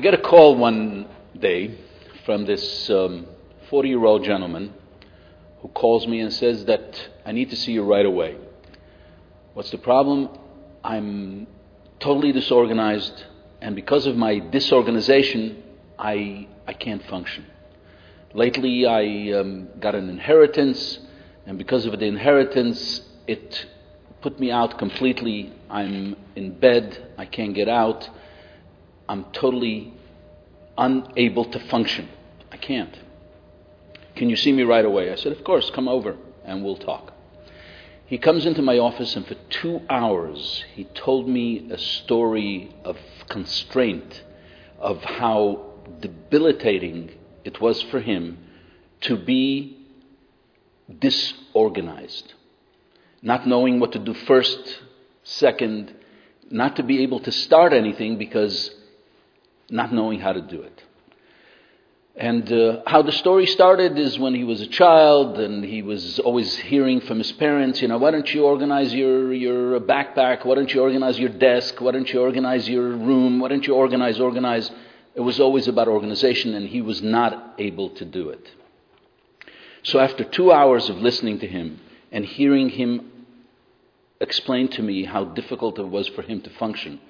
I get a call one day from this 40 um, year old gentleman who calls me and says that I need to see you right away. What's the problem? I'm totally disorganized, and because of my disorganization, I, I can't function. Lately, I um, got an inheritance, and because of the inheritance, it put me out completely. I'm in bed, I can't get out. I'm totally unable to function. I can't. Can you see me right away? I said, Of course, come over and we'll talk. He comes into my office, and for two hours, he told me a story of constraint, of how debilitating it was for him to be disorganized, not knowing what to do first, second, not to be able to start anything because not knowing how to do it. And uh, how the story started is when he was a child and he was always hearing from his parents, you know, why don't you organize your, your backpack? Why don't you organize your desk? Why don't you organize your room? Why don't you organize, organize? It was always about organization and he was not able to do it. So after two hours of listening to him and hearing him explain to me how difficult it was for him to function,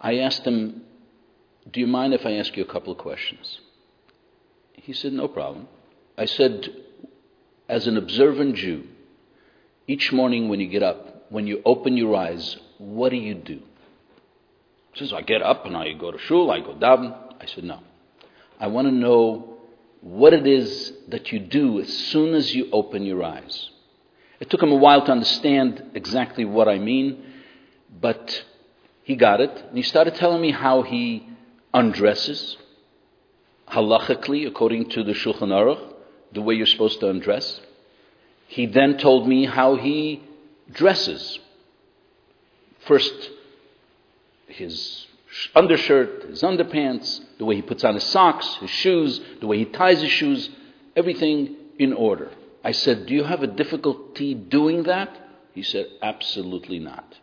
I asked him, do you mind if I ask you a couple of questions? He said, No problem. I said, As an observant Jew, each morning when you get up, when you open your eyes, what do you do? He says, I get up and I go to shul, I go down. I said, No. I want to know what it is that you do as soon as you open your eyes. It took him a while to understand exactly what I mean, but he got it. And he started telling me how he undresses, halachically, according to the Shulchan Aruch, the way you're supposed to undress. He then told me how he dresses. First, his undershirt, his underpants, the way he puts on his socks, his shoes, the way he ties his shoes, everything in order. I said, Do you have a difficulty doing that? He said, Absolutely not.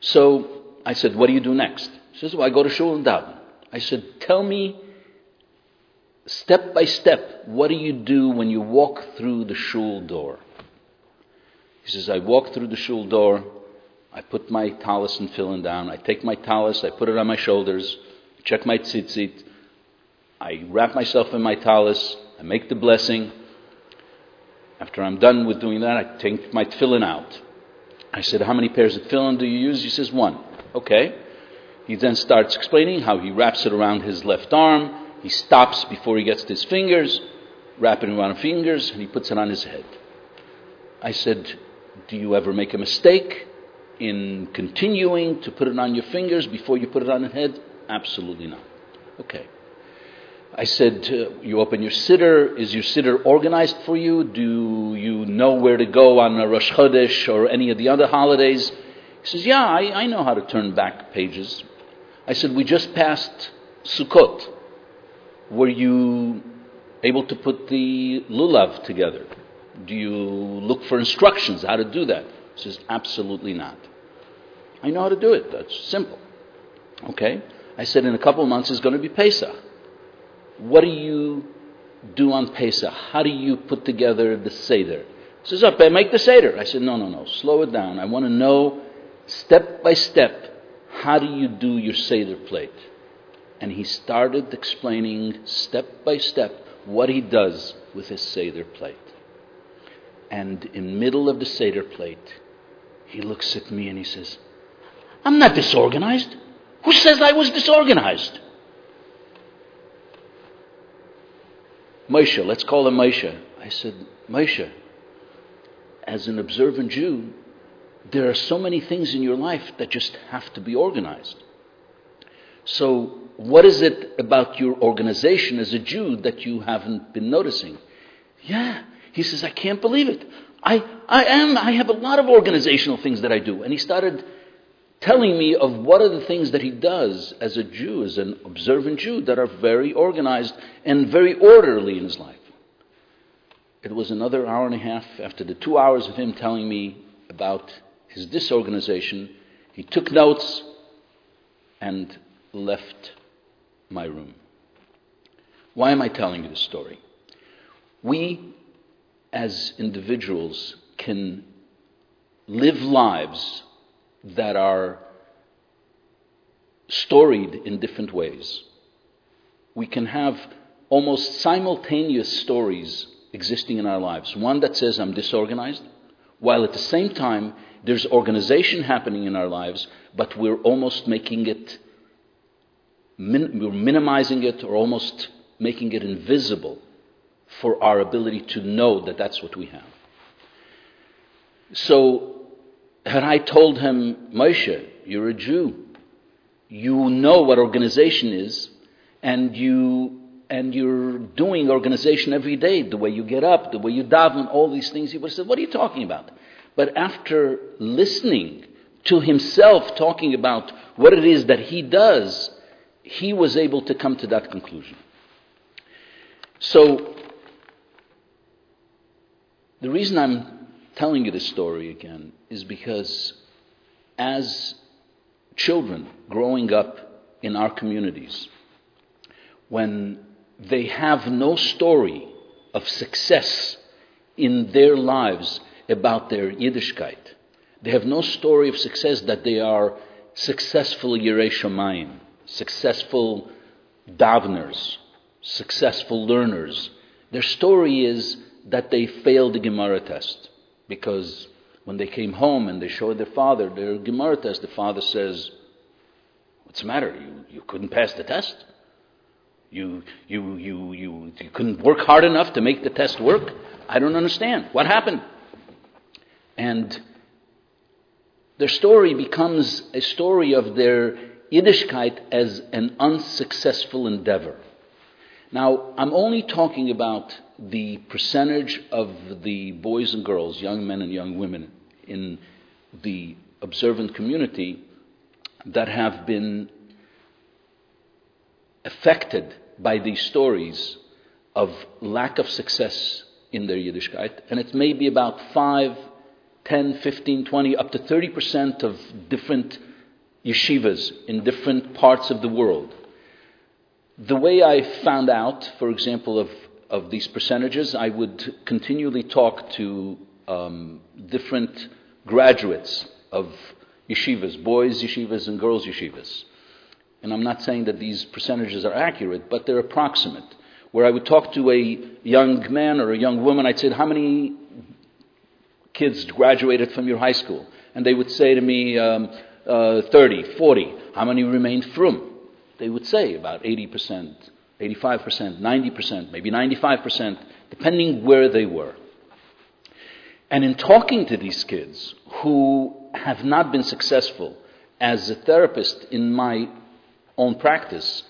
So I said, What do you do next? He says, Well, I go to shul and daven. I said, Tell me step by step, what do you do when you walk through the shul door? He says, I walk through the shul door, I put my tallis and tefillin down, I take my tallis, I put it on my shoulders, check my tzitzit, I wrap myself in my tallis, I make the blessing. After I'm done with doing that, I take my tefillin out. I said, How many pairs of tefillin do you use? He says, One. Okay. He then starts explaining how he wraps it around his left arm, he stops before he gets to his fingers, wrapping around fingers, and he puts it on his head. I said, Do you ever make a mistake in continuing to put it on your fingers before you put it on the head? Absolutely not. Okay. I said, uh, You open your siddur. Is your siddur organized for you? Do you know where to go on a Rosh Chodesh or any of the other holidays? He says, Yeah, I, I know how to turn back pages. I said, We just passed Sukkot. Were you able to put the lulav together? Do you look for instructions how to do that? He says, absolutely not. I know how to do it. That's simple. Okay? I said, in a couple of months it's going to be Pesach. What do you do on Pesach? How do you put together the Seder? He says, up, make the Seder. I said, no, no, no, slow it down. I want to know step by step, how do you do your Seder plate? and he started explaining step by step what he does with his Seder plate. And in middle of the Seder plate, he looks at me and he says, I'm not disorganized. Who says I was disorganized? Moshe, let's call him Moshe. I said, Moshe, as an observant Jew, there are so many things in your life that just have to be organized. So what is it about your organization as a Jew that you haven't been noticing? Yeah. He says, I can't believe it. I, I am, I have a lot of organizational things that I do. And he started telling me of what are the things that he does as a Jew, as an observant Jew, that are very organized and very orderly in his life. It was another hour and a half after the two hours of him telling me about his disorganization. He took notes and left my room. Why am I telling you this story? We, as individuals, can live lives that are storied in different ways. We can have almost simultaneous stories existing in our lives. One that says, I'm disorganized, while at the same time, there's organization happening in our lives, but we're almost making it, we're minimizing it or almost making it invisible for our ability to know that that's what we have. So, had I told him, Moshe, you're a Jew, you know what organization is, and you and you're doing organization every day, the way you get up, the way you daven, all these things, he would have said, What are you talking about? But after listening to himself talking about what it is that he does, he was able to come to that conclusion. So, the reason I'm telling you this story again is because as children growing up in our communities, when they have no story of success in their lives about their Yiddishkeit. They have no story of success that they are successful Shamayim, successful daveners, successful learners. Their story is that they failed the Gemara test because when they came home and they showed their father their Gemara test, the father says, What's the matter? You, you couldn't pass the test? You, you, you, you, you couldn't work hard enough to make the test work? I don't understand. What happened? And their story becomes a story of their Yiddishkeit as an unsuccessful endeavor. Now, I'm only talking about the percentage of the boys and girls, young men and young women in the observant community that have been affected by these stories of lack of success in their Yiddishkeit, and it may be about 5, 10, 15, 20, up to 30% of different yeshivas in different parts of the world. The way I found out, for example, of, of these percentages, I would continually talk to um, different graduates of yeshivas, boys yeshivas and girls yeshivas and I'm not saying that these percentages are accurate, but they're approximate. Where I would talk to a young man or a young woman, I'd say, How many kids graduated from your high school? And they would say to me, um, uh, 30, 40. How many remained from? They would say about 80%, 85%, 90%, maybe 95%, depending where they were. And in talking to these kids who have not been successful as a therapist in my own practice,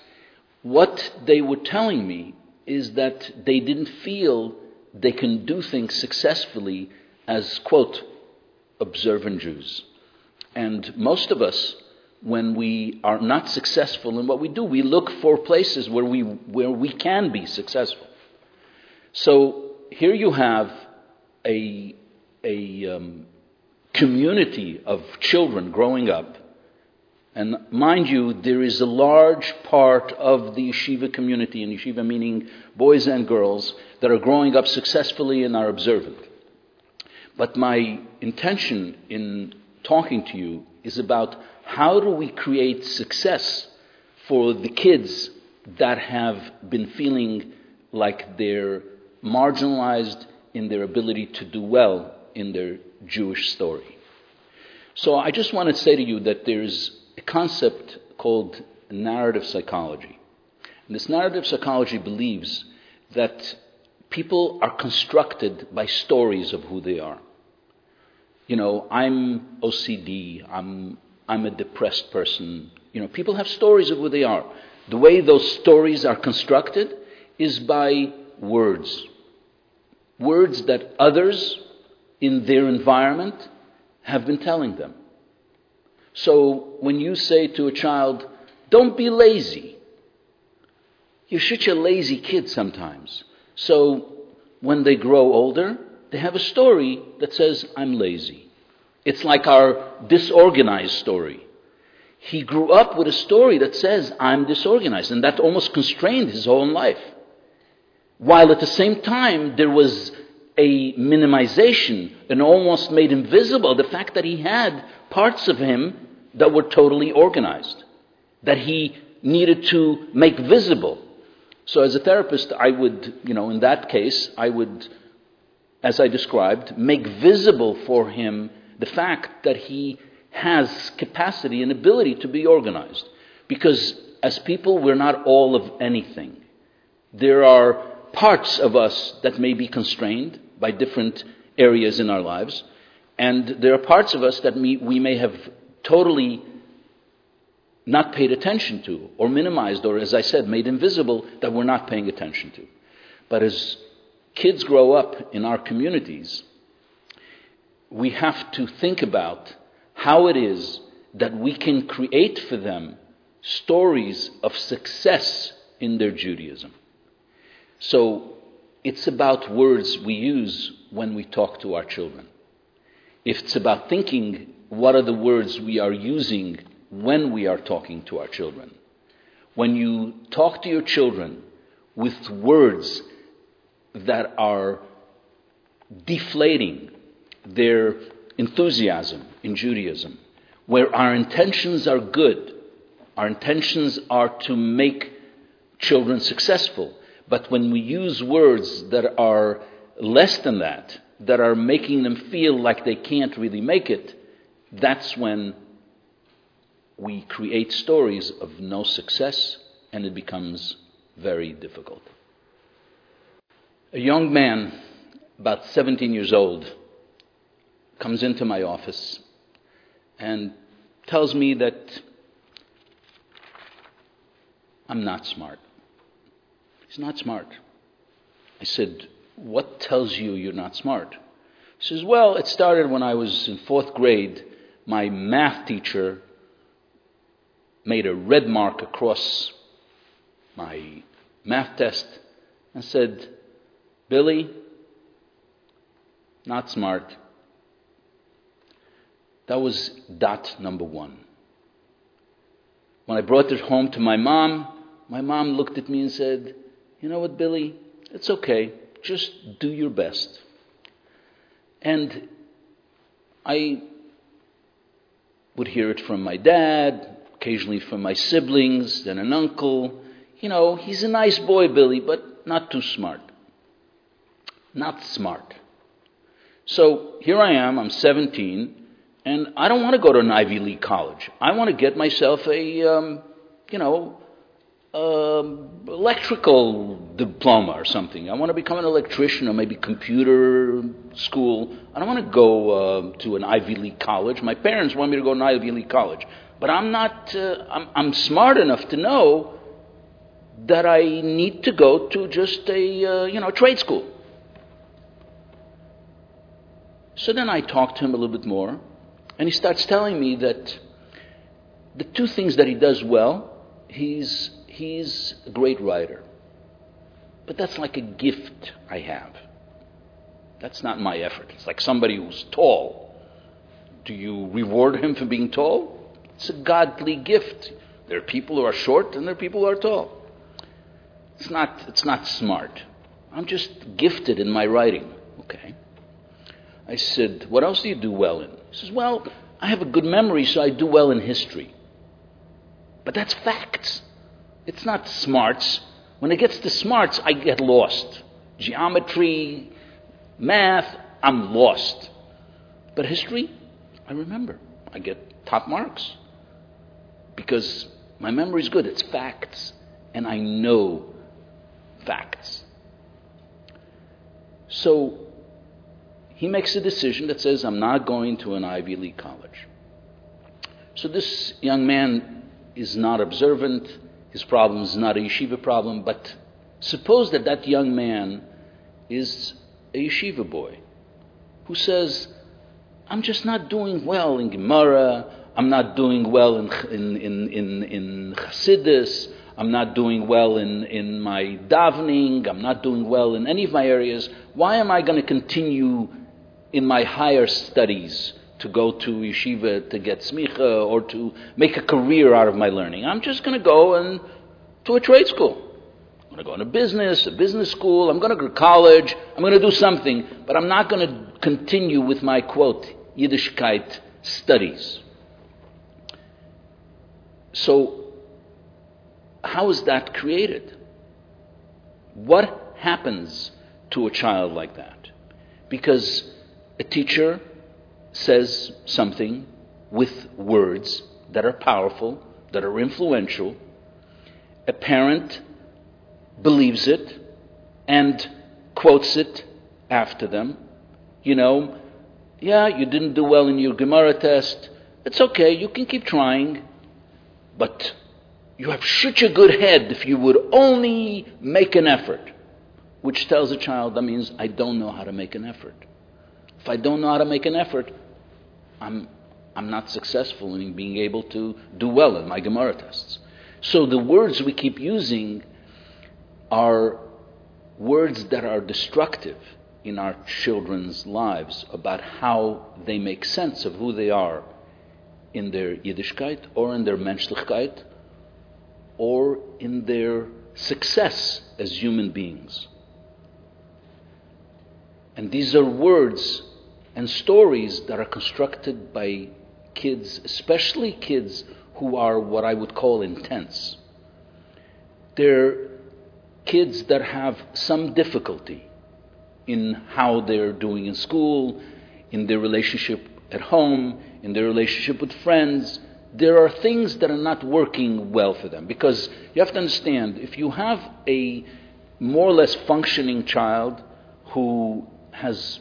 what they were telling me is that they didn't feel they can do things successfully as, quote, observant Jews. And most of us, when we are not successful in what we do, we look for places where we, where we can be successful. So here you have a, a um, community of children growing up and mind you, there is a large part of the yeshiva community, and yeshiva meaning boys and girls, that are growing up successfully and are observant. But my intention in talking to you is about how do we create success for the kids that have been feeling like they're marginalized in their ability to do well in their Jewish story. So I just want to say to you that there's a concept called narrative psychology. And this narrative psychology believes that people are constructed by stories of who they are. You know, I'm OCD, I'm, I'm a depressed person. You know, people have stories of who they are. The way those stories are constructed is by words. Words that others in their environment have been telling them. So when you say to a child, don't be lazy, you're such a lazy kid sometimes. So when they grow older, they have a story that says, I'm lazy. It's like our disorganized story. he grew up with a story that says, I'm disorganized, and that almost constrained his whole life. While at the same time, there was a minimization and almost made invisible the fact that he had parts of him that were totally organized, that he needed to make visible. So, as a therapist, I would, you know, in that case, I would, as I described, make visible for him the fact that he has capacity and ability to be organized. Because as people, we're not all of anything. There are parts of us that may be constrained by different areas in our lives, and there are parts of us that we may have totally not paid attention to, or minimized, or as I said, made invisible that we're not paying attention to. But as kids grow up in our communities, we have to think about how it is that we can create for them stories of success in their Judaism. So it's about words we use when we talk to our children. If it's about thinking, what are the words we are using when we are talking to our children? When you talk to your children with words that are deflating their enthusiasm in Judaism, where our intentions are good, our intentions are to make children successful, but when we use words that are less than that, that are making them feel like they can't really make it, that's when we create stories of no success and it becomes very difficult. A young man, about 17 years old, comes into my office and tells me that I'm not smart. He's not smart. I said, What tells you you're not smart? He says, Well, it started when I was in fourth grade. My math teacher made a red mark across my math test and said, Billy, not smart. That was dot number one. When I brought it home to my mom, my mom looked at me and said, you know what, Billy? It's okay. Just do your best. And I would hear it from my dad, occasionally from my siblings, then an uncle. You know, he's a nice boy, Billy, but not too smart. Not smart. So here I am, I'm 17, and I don't want to go to an Ivy League college. I want to get myself a, um, you know, um, electrical diploma or something. I want to become an electrician or maybe computer school. I don't want to go uh, to an Ivy League college. My parents want me to go to an Ivy League college, but I'm not. Uh, I'm, I'm, smart enough to know that I need to go to just a uh, you know trade school. So then I talk to him a little bit more, and he starts telling me that the two things that he does well, he's he's a great writer. But that's like a gift I have. That's not my effort. It's like somebody who's tall. Do you reward him for being tall? It's a godly gift. There are people who are short and there are people who are tall. It's not, it's not smart. I'm just gifted in my writing. Okay. I said, What else do you do well in? He says, Well, I have a good memory, so I do well in history. But that's facts. It's not smarts. When it gets to smarts, I get lost. Geometry, math, I'm lost. But history, I remember. I get top marks. Because my memory is good. It's facts. And I know facts. So he makes a decision that says, I'm not going to an Ivy League college. So this young man is not observant. His problem is not a yeshiva problem, but suppose that that young man is a yeshiva boy who says, I'm just not doing well in Gemara, I'm not doing well in, in, in, in, in Chassidus, I'm not doing well in, in my davening, I'm not doing well in any of my areas. Why am I going to continue in my higher studies to go to yeshiva to get smicha or to make a career out of my learning. I'm just going to go and to a trade school. I'm going to go into business, a business school. I'm going to go to college. I'm going to do something, but I'm not going to continue with my quote Yiddishkeit studies. So, how is that created? What happens to a child like that? Because a teacher says something with words that are powerful, that are influential. A parent believes it and quotes it after them. You know, yeah, you didn't do well in your Gemara test. It's okay, you can keep trying. But you have such a good head if you would only make an effort. Which tells a child, that means I don't know how to make an effort. If I don't know how to make an effort, I'm, I'm not successful in being able to do well in my Gemara tests. So the words we keep using are words that are destructive in our children's lives about how they make sense of who they are in their Yiddishkeit or in their Menschlichkeit or in their success as human beings. And these are words and stories that are constructed by kids, especially kids who are what I would call intense. They're kids that have some difficulty in how they're doing in school, in their relationship at home, in their relationship with friends. There are things that are not working well for them because you have to understand if you have a more or less functioning child who has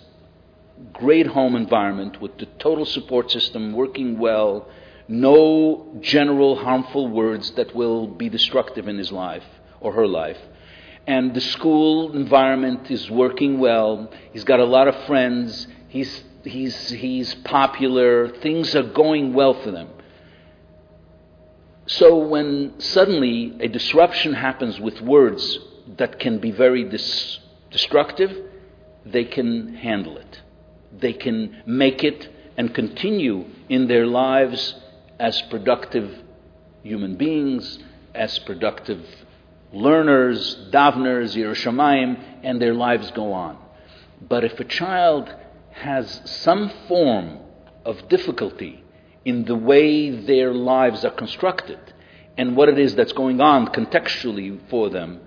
great home environment with the total support system working well, no general harmful words that will be destructive in his life or her life. And the school environment is working well. He's got a lot of friends. He's, he's, he's popular. Things are going well for them. So when suddenly a disruption happens with words that can be very dis- destructive, they can handle it they can make it and continue in their lives as productive human beings, as productive learners, davners, Yerushalayim, and their lives go on. But if a child has some form of difficulty in the way their lives are constructed and what it is that's going on contextually for them,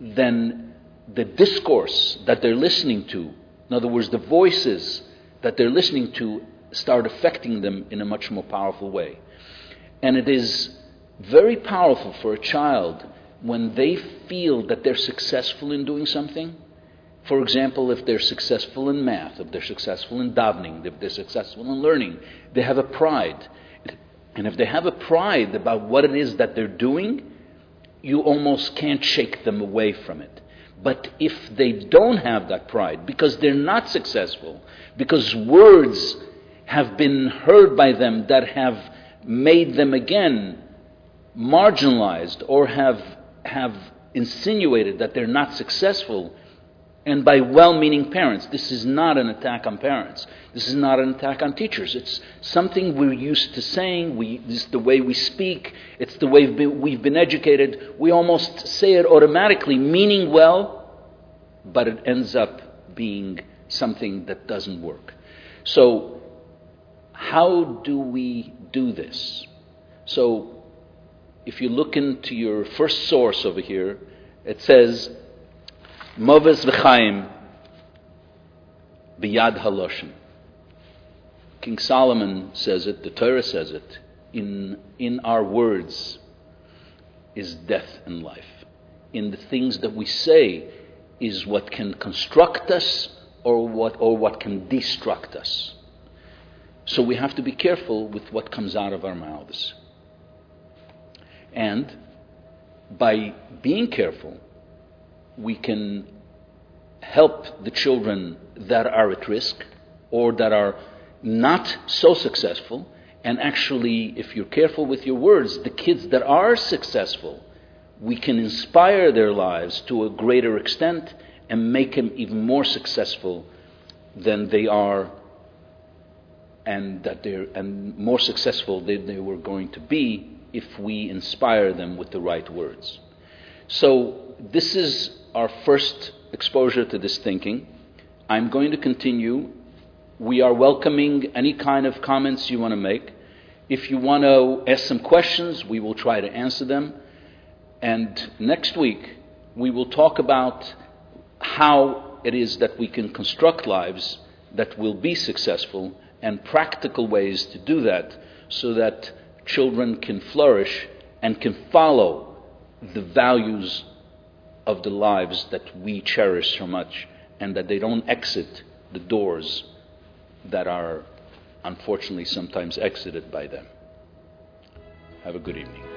then the discourse that they're listening to in other words, the voices that they're listening to start affecting them in a much more powerful way. And it is very powerful for a child when they feel that they're successful in doing something. For example, if they're successful in math, if they're successful in davening, if they're successful in learning, they have a pride. And if they have a pride about what it is that they're doing, you almost can't shake them away from it. But if they don't have that pride, because they're not successful, because words have been heard by them that have made them again marginalized or have, have insinuated that they're not successful, and by well meaning parents. This is not an attack on parents. This is not an attack on teachers. It's something we're used to saying. We, this is the way we speak. It's the way we've been, we've been educated. We almost say it automatically, meaning well, but it ends up being something that doesn't work. So, how do we do this? So, if you look into your first source over here, it says, Moves v'chaim biyad haloshin. King Solomon says it, the Torah says it, in, in our words is death and life. In the things that we say is what can construct us or what, or what can destruct us. So we have to be careful with what comes out of our mouths. And by being careful, we can help the children that are at risk or that are not so successful. And actually, if you're careful with your words, the kids that are successful, we can inspire their lives to a greater extent and make them even more successful than they are and that they're and more successful than they were going to be if we inspire them with the right words. So this is our first exposure to this thinking. I'm going to continue. We are welcoming any kind of comments you want to make. If you want to ask some questions, we will try to answer them. And next week, we will talk about how it is that we can construct lives that will be successful and practical ways to do that so that children can flourish and can follow the values of the lives that we cherish so much and that they don't exit the doors that are unfortunately sometimes exited by them. Have a good evening.